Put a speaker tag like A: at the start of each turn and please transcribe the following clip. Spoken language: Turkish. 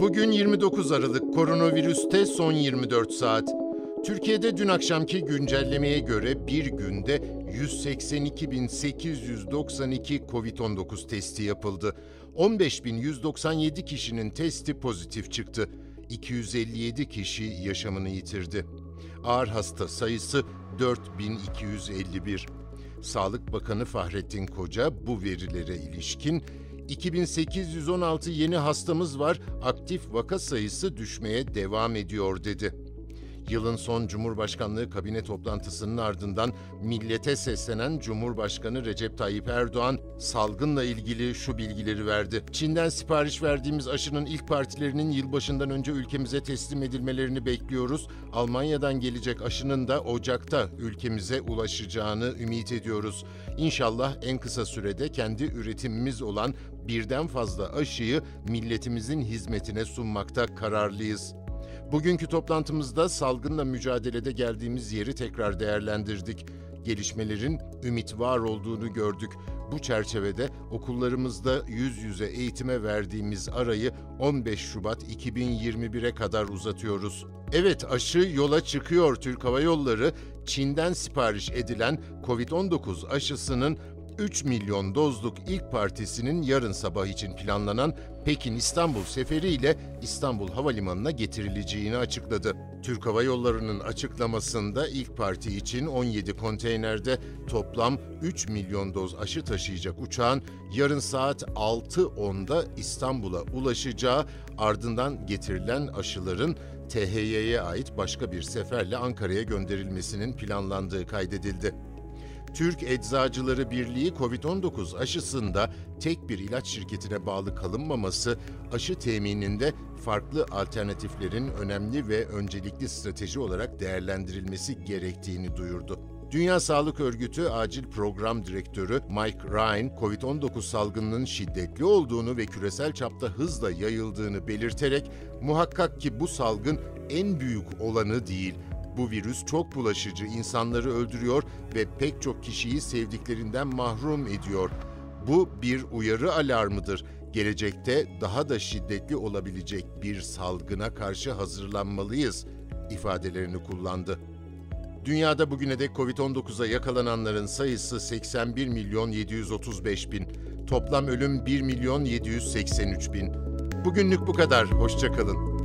A: Bugün 29 Aralık koronavirüste son 24 saat. Türkiye'de dün akşamki güncellemeye göre bir günde 182.892 COVID-19 testi yapıldı. 15.197 kişinin testi pozitif çıktı. 257 kişi yaşamını yitirdi. Ağır hasta sayısı 4251. Sağlık Bakanı Fahrettin Koca bu verilere ilişkin 2816 yeni hastamız var, aktif vaka sayısı düşmeye devam ediyor dedi. Yılın son Cumhurbaşkanlığı kabine toplantısının ardından millete seslenen Cumhurbaşkanı Recep Tayyip Erdoğan salgınla ilgili şu bilgileri verdi. Çin'den sipariş verdiğimiz aşının ilk partilerinin yılbaşından önce ülkemize teslim edilmelerini bekliyoruz. Almanya'dan gelecek aşının da Ocak'ta ülkemize ulaşacağını ümit ediyoruz. İnşallah en kısa sürede kendi üretimimiz olan birden fazla aşıyı milletimizin hizmetine sunmakta kararlıyız. Bugünkü toplantımızda salgınla mücadelede geldiğimiz yeri tekrar değerlendirdik. Gelişmelerin ümit var olduğunu gördük. Bu çerçevede okullarımızda yüz yüze eğitime verdiğimiz arayı 15 Şubat 2021'e kadar uzatıyoruz. Evet aşı yola çıkıyor Türk Hava Yolları Çin'den sipariş edilen COVID-19 aşısının 3 milyon dozluk ilk partisinin yarın sabah için planlanan Pekin-İstanbul seferiyle İstanbul Havalimanı'na getirileceğini açıkladı. Türk Hava Yolları'nın açıklamasında ilk parti için 17 konteynerde toplam 3 milyon doz aşı taşıyacak uçağın yarın saat 6.10'da İstanbul'a ulaşacağı ardından getirilen aşıların THY'ye ait başka bir seferle Ankara'ya gönderilmesinin planlandığı kaydedildi. Türk Eczacıları Birliği COVID-19 aşısında tek bir ilaç şirketine bağlı kalınmaması, aşı temininde farklı alternatiflerin önemli ve öncelikli strateji olarak değerlendirilmesi gerektiğini duyurdu. Dünya Sağlık Örgütü Acil Program Direktörü Mike Ryan, COVID-19 salgınının şiddetli olduğunu ve küresel çapta hızla yayıldığını belirterek, muhakkak ki bu salgın en büyük olanı değil, bu virüs çok bulaşıcı, insanları öldürüyor ve pek çok kişiyi sevdiklerinden mahrum ediyor. Bu bir uyarı alarmıdır. Gelecekte daha da şiddetli olabilecek bir salgına karşı hazırlanmalıyız ifadelerini kullandı. Dünyada bugüne dek Covid-19'a yakalananların sayısı 81 milyon 735 bin. Toplam ölüm 1 milyon 783 bin. Bugünlük bu kadar. Hoşçakalın.